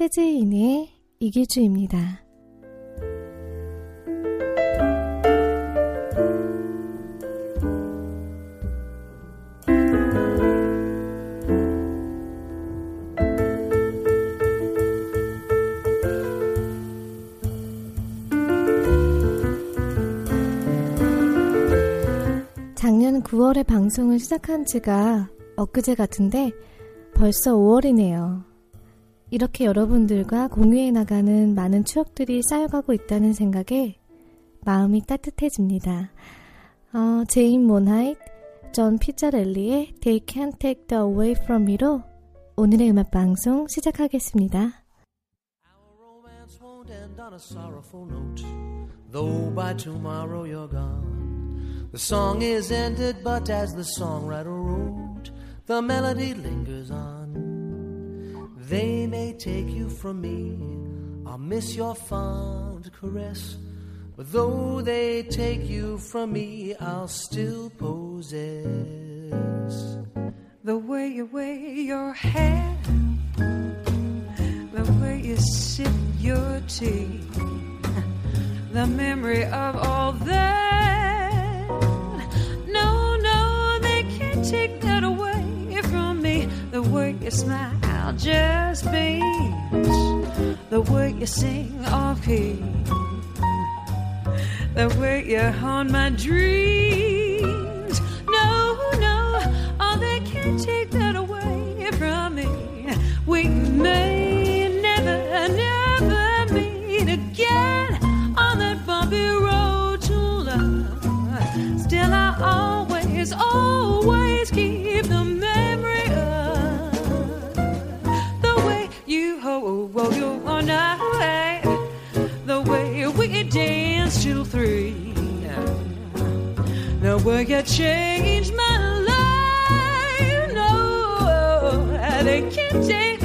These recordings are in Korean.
재즈인의 이기주입니다. 작년 9월에 방송을 시작한 지가 엊그제 같은데 벌써 5월이네요. 이렇게 여러분들과 공유해 나가는 많은 추억들이 쌓여가고 있다는 생각에 마음이 따뜻해집니다. 어, 제인 몬하이트, 존 피자렐리의 They Can't Take That Away From Me로 오늘의 음악 방송 시작하겠습니다. On a sorrowful note, though by tomorrow you're gone. The song is ended, but as the songwriter wrote, the melody lingers on. They may take you from me, I'll miss your fond caress. But though they take you from me, I'll still possess The way you wear your hair, the way you sip your tea, the memory of all that. No, no, they can't take that away from me. The way you smile just beams, the way you sing off key, the way you haunt my dreams. You change my life? No, they can't take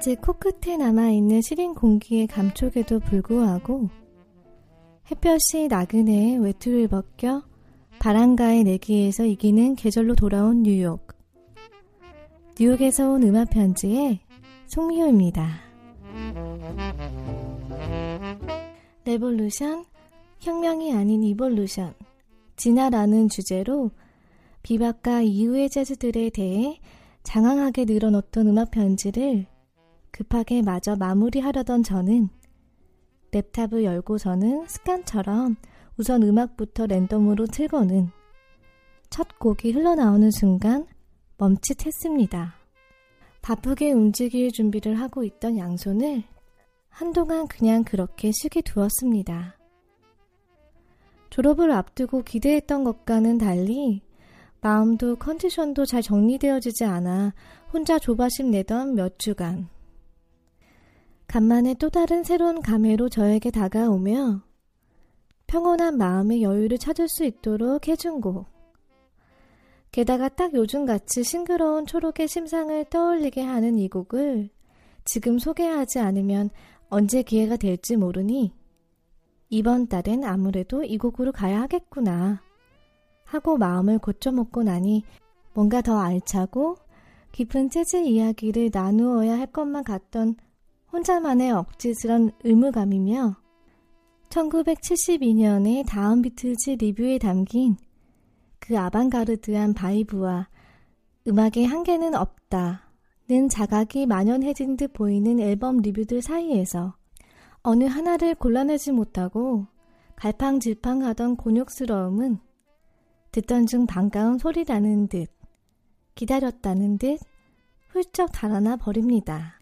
아직 코끝에 남아있는 시린 공기의 감촉에도 불구하고 햇볕이 나그네 외투를 벗겨 바람과의 내기에서 이기는 계절로 돌아온 뉴욕. 뉴욕에서 온 음악 편지의 송미호입니다. Revolution, 혁명이 아닌 Evolution, 진화라는 주제로 비밥과 이후의 재즈들에 대해 장황하게 늘어놓던 음악 편지를 급하게 마저 마무리하려던 저는 랩탑을 열고서는 습관처럼 우선 음악부터 랜덤으로 틀고는 첫 곡이 흘러나오는 순간 멈칫했습니다. 바쁘게 움직일 준비를 하고 있던 양손을 한동안 그냥 그렇게 쉬게 두었습니다. 졸업을 앞두고 기대했던 것과는 달리 마음도 컨디션도 잘 정리되어지지 않아 혼자 조바심 내던 몇 주간. 간만에 또 다른 새로운 감회로 저에게 다가오며 평온한 마음의 여유를 찾을 수 있도록 해준 곡. 게다가 딱 요즘같이 싱그러운 초록의 심상을 떠올리게 하는 이 곡을 지금 소개하지 않으면 언제 기회가 될지 모르니 이번 달엔 아무래도 이 곡으로 가야 하겠구나 하고 마음을 고쳐먹고 나니 뭔가 더 알차고 깊은 재즈 이야기를 나누어야 할 것만 같던 혼자만의 억지스런 의무감이며 1972년에 다음 비틀즈 리뷰에 담긴 그 아방가르드한 바이브와 음악의 한계는 없다는 자각이 만연해진 듯 보이는 앨범 리뷰들 사이에서 어느 하나를 골라내지 못하고 갈팡질팡하던 곤욕스러움은 듣던 중 반가운 소리라는 듯 기다렸다는 듯 훌쩍 달아나 버립니다.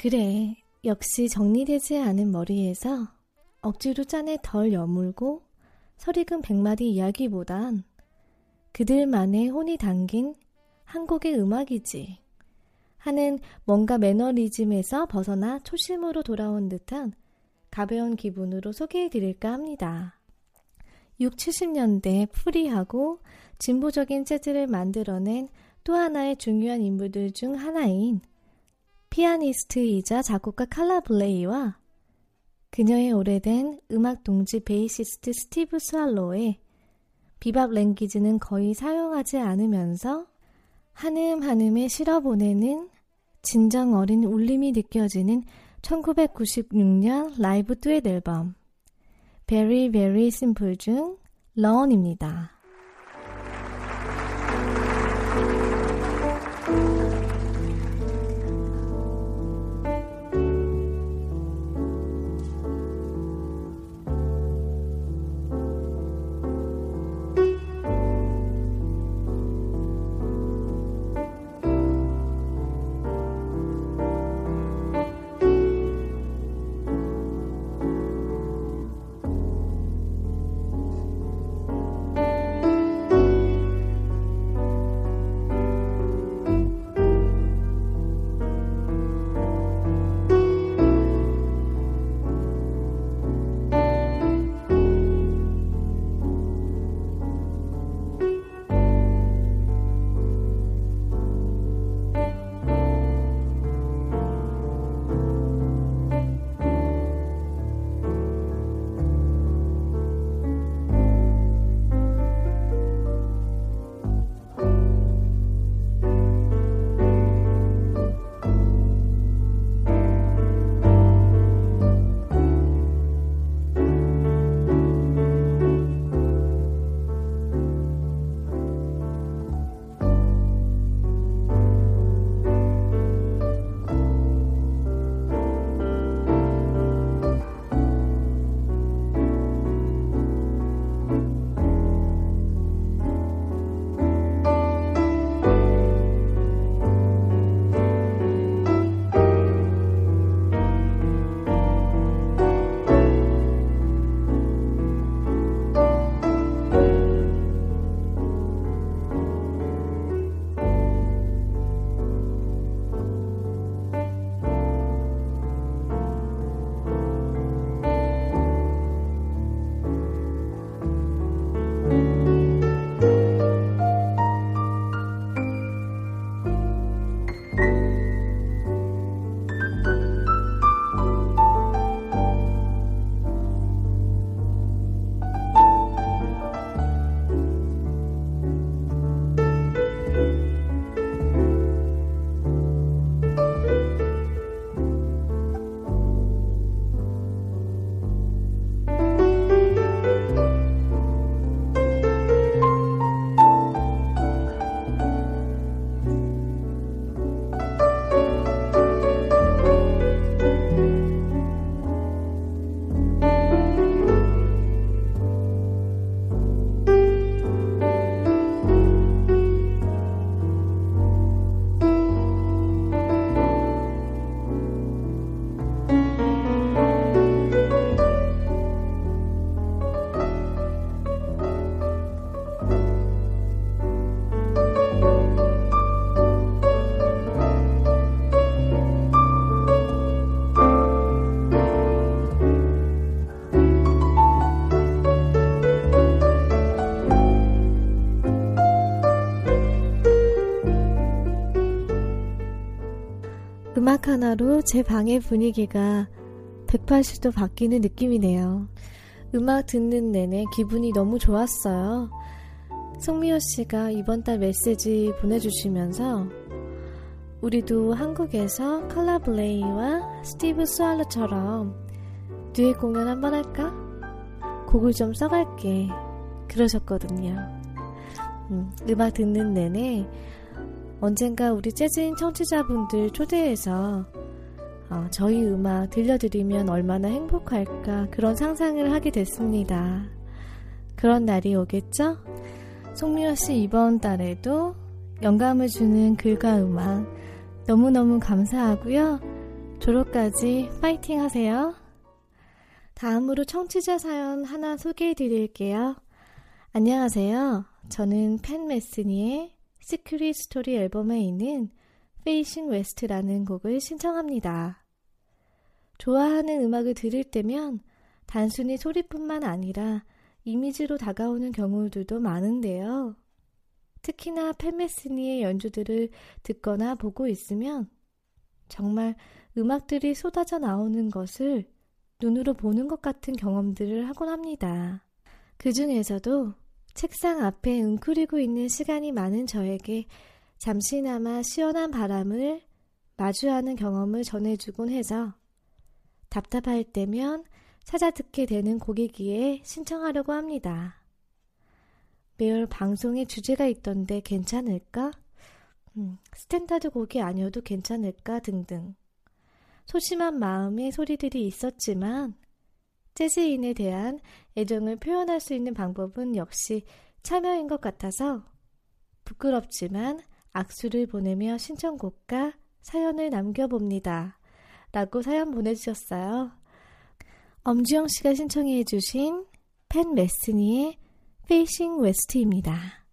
그래, 역시 정리되지 않은 머리에서 억지로 짠에 덜 여물고 설익은 백마디 이야기보단 그들만의 혼이 담긴 한 곡의 음악이지 하는 뭔가 매너리즘에서 벗어나 초심으로 돌아온 듯한 가벼운 기분으로 소개해 드릴까 합니다. 6, 70년대 free하고 진보적인 재즈를 만들어낸 또 하나의 중요한 인물들 중 하나인 피아니스트이자 작곡가 칼라 블레이와 그녀의 오래된 음악 동지 베이시스트 스티브 스왈로의 비밥 language는 거의 사용하지 않으면서 한음 한음에 실어보내는 진정 어린 울림이 느껴지는 1996년 라이브 듀엣 앨범 Very Very Simple 중 런입니다. 하나로 제 방의 분위기가 180도 바뀌는 느낌이네요. 음악 듣는 내내 기분이 너무 좋았어요. 송미호 씨가 이번 달 메시지 보내주시면서 우리도 한국에서 칼라 블레이와 스티브 스왈로처럼 듀엣 공연 한번 할까? 곡을 좀 써갈게. 그러셨거든요. 음, 음악 듣는 내내 언젠가 우리 재즈인 청취자분들 초대해서 어, 저희 음악 들려드리면 얼마나 행복할까 그런 상상을 하게 됐습니다. 그런 날이 오겠죠? 송미호 씨 이번 달에도 영감을 주는 글과 음악 너무너무 감사하고요. 졸업까지 파이팅 하세요. 다음으로 청취자 사연 하나 소개해 드릴게요. 안녕하세요. 저는 팻 메스니의 Secret Story 앨범에 있는 Facing West라는 곡을 신청합니다. 좋아하는 음악을 들을 때면 단순히 소리뿐만 아니라 이미지로 다가오는 경우들도 많은데요. 특히나 팻 메스니의 연주들을 듣거나 보고 있으면 정말 음악들이 쏟아져 나오는 것을 눈으로 보는 것 같은 경험들을 하곤 합니다. 그 중에서도 책상 앞에 웅크리고 있는 시간이 많은 저에게 잠시나마 시원한 바람을 마주하는 경험을 전해주곤 해서 답답할 때면 찾아 듣게 되는 곡이기에 신청하려고 합니다. 매월 방송에 주제가 있던데 괜찮을까? 음, 스탠다드 곡이 아니어도 괜찮을까? 등등. 소심한 마음의 소리들이 있었지만 재즈인에 대한 애정을 표현할 수 있는 방법은 역시 참여인 것 같아서 부끄럽지만 악수를 보내며 신청곡과 사연을 남겨봅니다. 라고 사연 보내주셨어요. 엄지영 씨가 신청해 주신 팻 메스니의 Facing West입니다.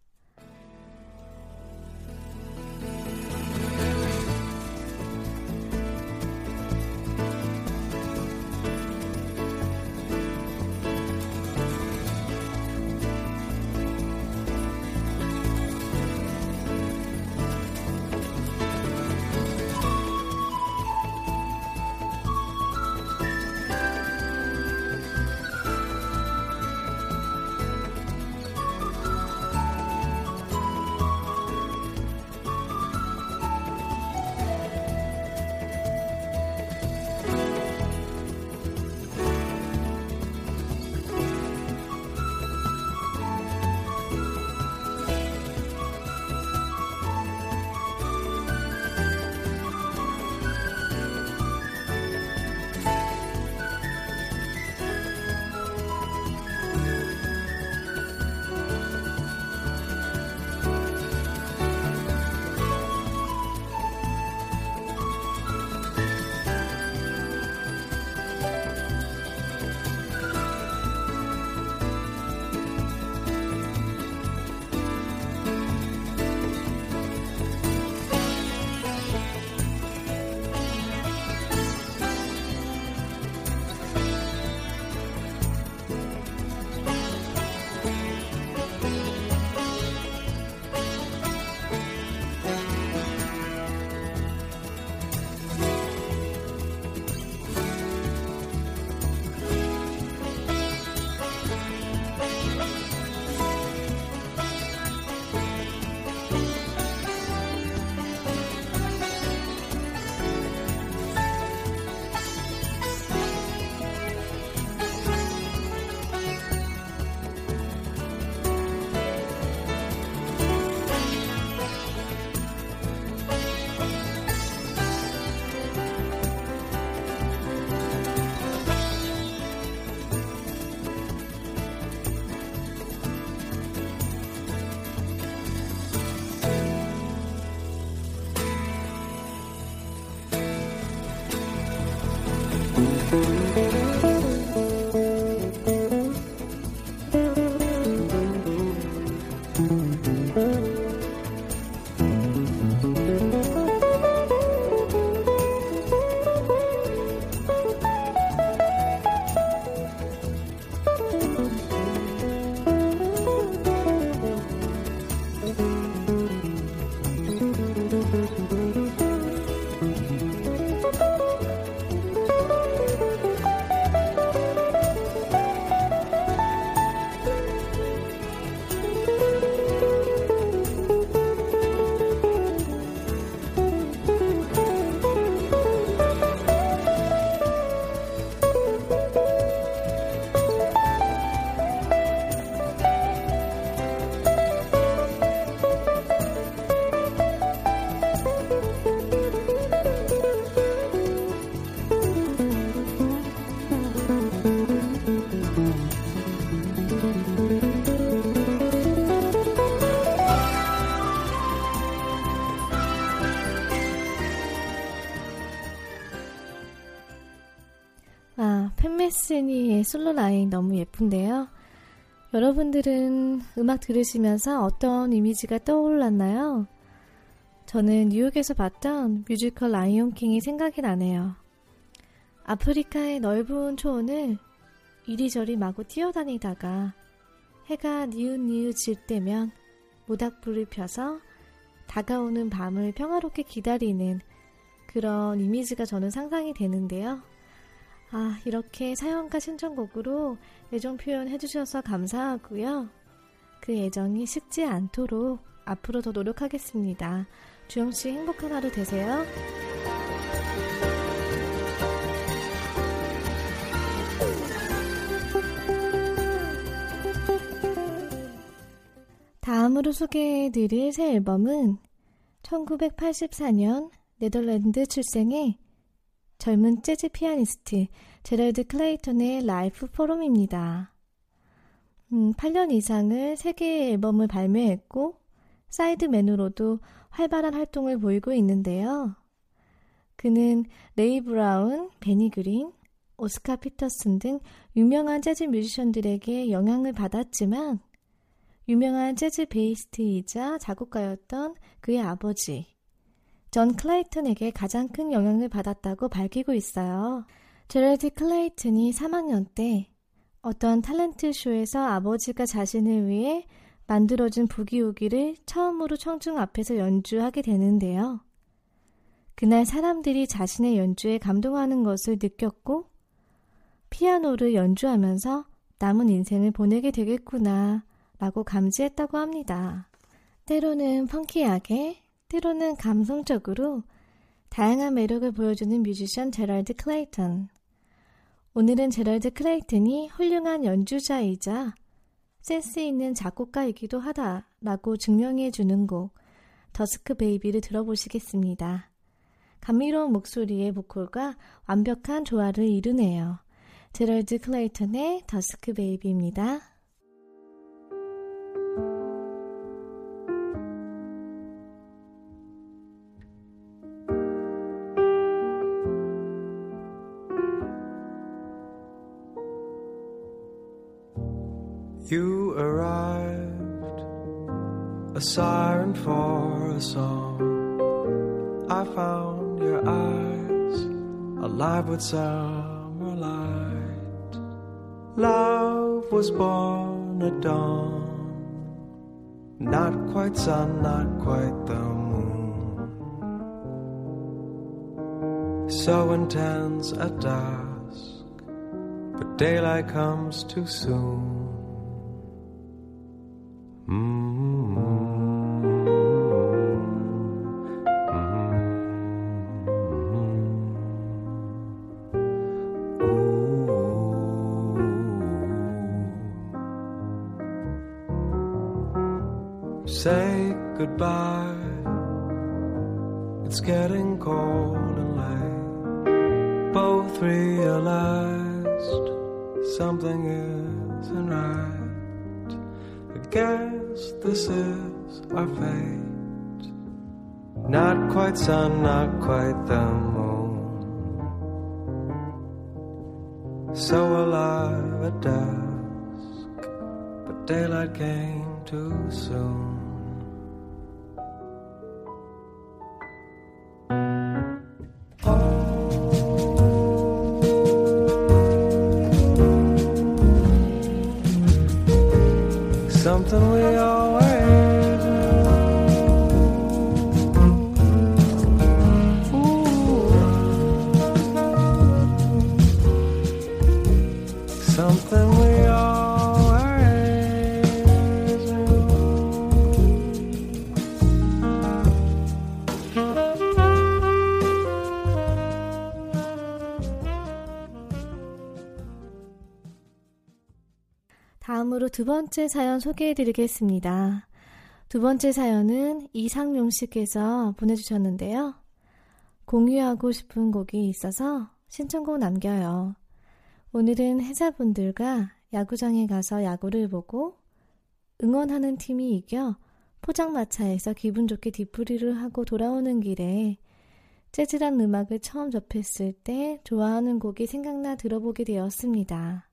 여러분들은 음악 들으시면서 어떤 이미지가 떠올랐나요? 저는 뉴욕에서 봤던 뮤지컬 라이온 킹이 생각이 나네요. 아프리카의 넓은 초원을 이리저리 마구 뛰어다니다가 해가 니웃니웃 질 때면 모닥불을 펴서 다가오는 밤을 평화롭게 기다리는 그런 이미지가 저는 상상이 되는데요. 아, 이렇게 사연과 신청곡으로 애정 표현 해 주셔서 감사하고요. 그 애정이 식지 않도록 앞으로 더 노력하겠습니다. 주영 씨 행복한 하루 되세요. 다음으로 소개해 드릴 새 앨범은 1984년 네덜란드 출생의 젊은 재즈 피아니스트 제럴드 클레이턴의 Life Forum입니다. 음, 8년 이상을 세개의 앨범을 발매했고 sideman으로도 활발한 활동을 보이고 있는데요. 그는 레이 브라운, 베니 그린, 오스카 피터슨 등 유명한 재즈 뮤지션들에게 영향을 받았지만 유명한 재즈 베이시스트이자 작곡가였던 그의 아버지 존 클레이튼에게 가장 큰 영향을 받았다고 밝히고 있어요. 제럴드 클레이튼이 3학년 때 어떤 talent show에서 아버지가 자신을 위해 만들어준 부기우기를 처음으로 청중 앞에서 연주하게 되는데요. 그날 사람들이 자신의 연주에 감동하는 것을 느꼈고 피아노를 연주하면서 남은 인생을 보내게 되겠구나 라고 감지했다고 합니다. 때로는 funky하게, 때로는 감성적으로 다양한 매력을 보여주는 뮤지션 제럴드 클레이턴. 오늘은 제럴드 클레이튼이 훌륭한 연주자이자 센스 있는 작곡가이기도 하다라고 증명해 주는 곡 Dusk Baby를 들어보시겠습니다. 감미로운 목소리의 보컬과 완벽한 조화를 이루네요. 제럴드 클레이턴의 Dusk Baby입니다. You arrived, a siren for a song. I found your eyes alive with summer light. Love was born at dawn, not quite sun, not quite the moon. So intense at dusk, but daylight comes too soon. Hmm. Not quite sun, not quite the moon. So alive at dusk, but daylight came too soon. 두 번째 사연 소개해 드리겠습니다. 두 번째 사연은 이상용 씨께서 보내주셨는데요. 공유하고 싶은 곡이 있어서 신청곡 남겨요. 오늘은 회사분들과 야구장에 가서 야구를 보고 응원하는 팀이 이겨 포장마차에서 기분 좋게 뒤풀이를 하고 돌아오는 길에 재즈란 음악을 처음 접했을 때 좋아하는 곡이 생각나 들어보게 되었습니다.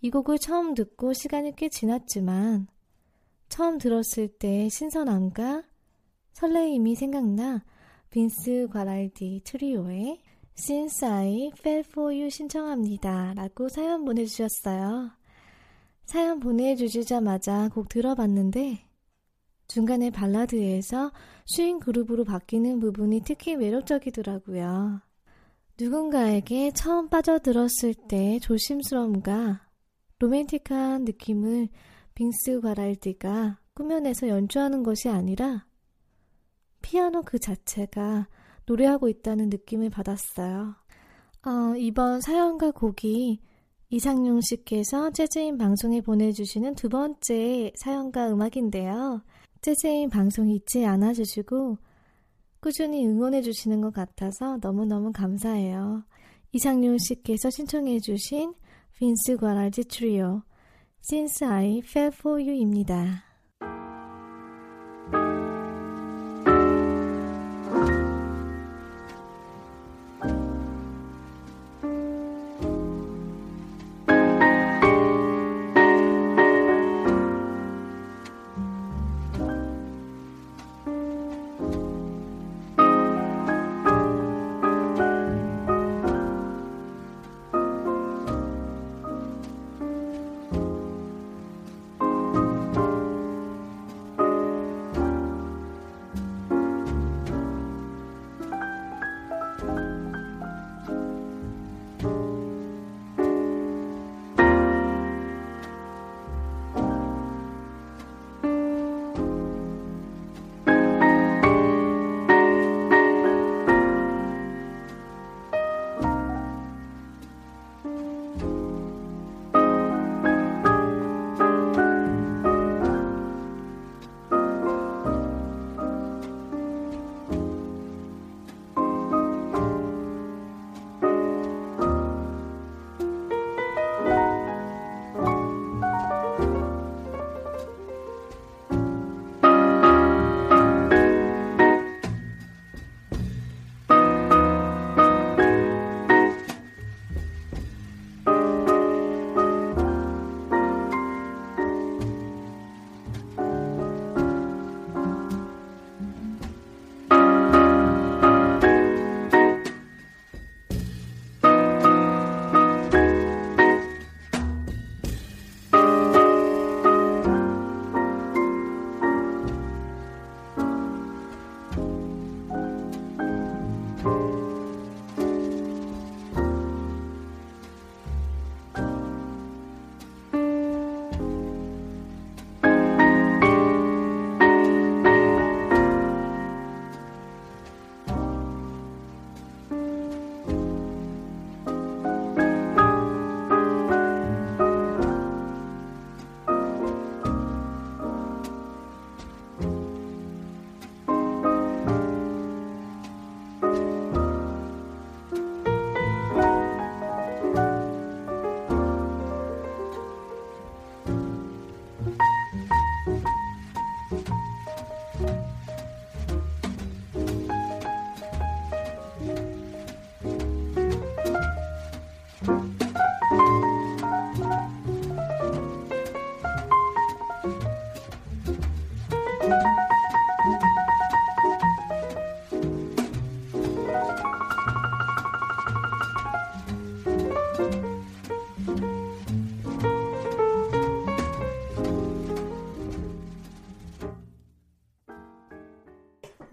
이 곡을 처음 듣고 시간이 꽤 지났지만 처음 들었을 때 신선함과 설레임이 생각나 빈스 과랄디 트리오의 Since I Fell For You 신청합니다. 라고 사연 보내주셨어요. 사연 보내주시자마자 곡 들어봤는데 중간에 발라드에서 슈인 그룹으로 바뀌는 부분이 특히 매력적이더라고요. 누군가에게 처음 빠져들었을 때 조심스러움과 로맨틱한 느낌을 빙스 과랄디가 꾸며내서 연주하는 것이 아니라 피아노 그 자체가 노래하고 있다는 느낌을 받았어요. 어, 이번 사연과 곡이 이상용 씨께서 재즈인 방송에 보내주시는 두 번째 사연과 음악인데요. 재즈인 방송 잊지 않아주시고 꾸준히 응원해주시는 것 같아서 너무너무 감사해요. 이상용 씨께서 신청해주신 빈스 과랄지 트리오 Fell For You입니다.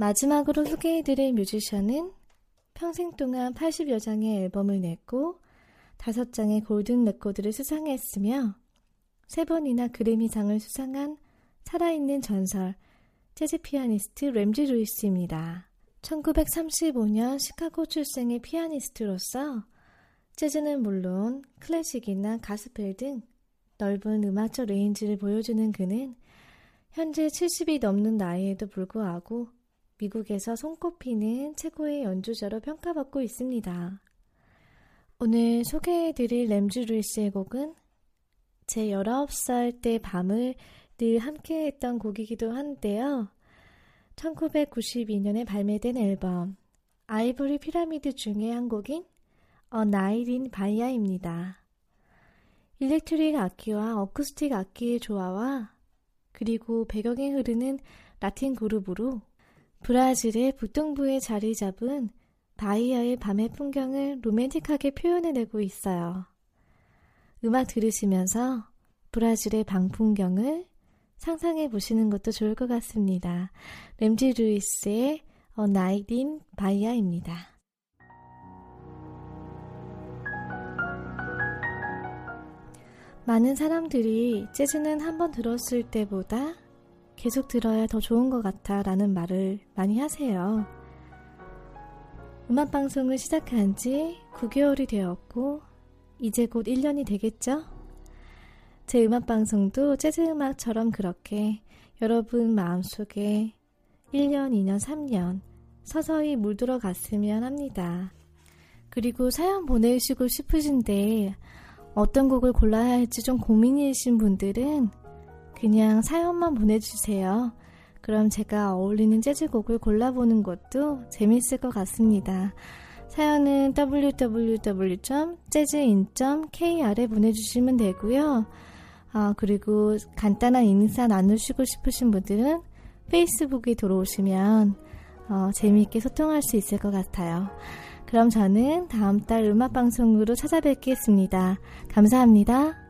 마지막으로 소개해드릴 뮤지션은 평생 동안 80여 장의 앨범을 냈고 5장의 golden record를 수상했으며 3번이나 그래미상을 수상한 살아있는 전설 재즈 피아니스트 램지 루이스입니다. 1935년 시카고 출생의 피아니스트로서 재즈는 물론 클래식이나 가스펠 등 넓은 음악적 range를 보여주는 그는 현재 70이 넘는 나이에도 불구하고 미국에서 손꼽히는 최고의 연주자로 평가받고 있습니다. 오늘 소개해드릴 램즈 루이스의 곡은 제 19살 때 밤을 늘 함께 했던 곡이기도 한데요. 1992년에 발매된 앨범 아이보리 피라미드 중에 한 곡인 어 나이린 바이아입니다. 일렉트릭 악기와 어쿠스틱 악기의 조화와 그리고 배경에 흐르는 라틴 그룹으로 브라질의 북동부에 자리 잡은 바이아의 밤의 풍경을 로맨틱하게 표현해내고 있어요. 음악 들으시면서 브라질의 방풍경을 상상해 보시는 것도 좋을 것 같습니다. 램지 루이스의 A Night in Bahia입니다. 많은 사람들이 재즈는 한 번 들었을 때보다 계속 들어야 더 좋은 것 같아 라는 말을 많이 하세요. 음악방송을 시작한 지 9개월이 되었고, 이제 곧 1년이 되겠죠? 제 음악방송도 재즈 음악처럼 그렇게 여러분 마음속에 1년, 2년, 3년 서서히 물들어 갔으면 합니다. 그리고 사연 보내시고 싶으신데 어떤 곡을 골라야 할지 좀 고민이신 분들은 그냥 사연만 보내주세요. 그럼 제가 어울리는 재즈곡을 골라보는 것도 재밌을 것 같습니다. 사연은 www.재즈인.kr에 보내주시면 되고요. 아, 그리고 간단한 인사 나누시고 싶으신 분들은 페이스북에 들어오시면 어, 재미있게 소통할 수 있을 것 같아요. 그럼 저는 다음 달 음악방송으로 찾아뵙겠습니다. 감사합니다.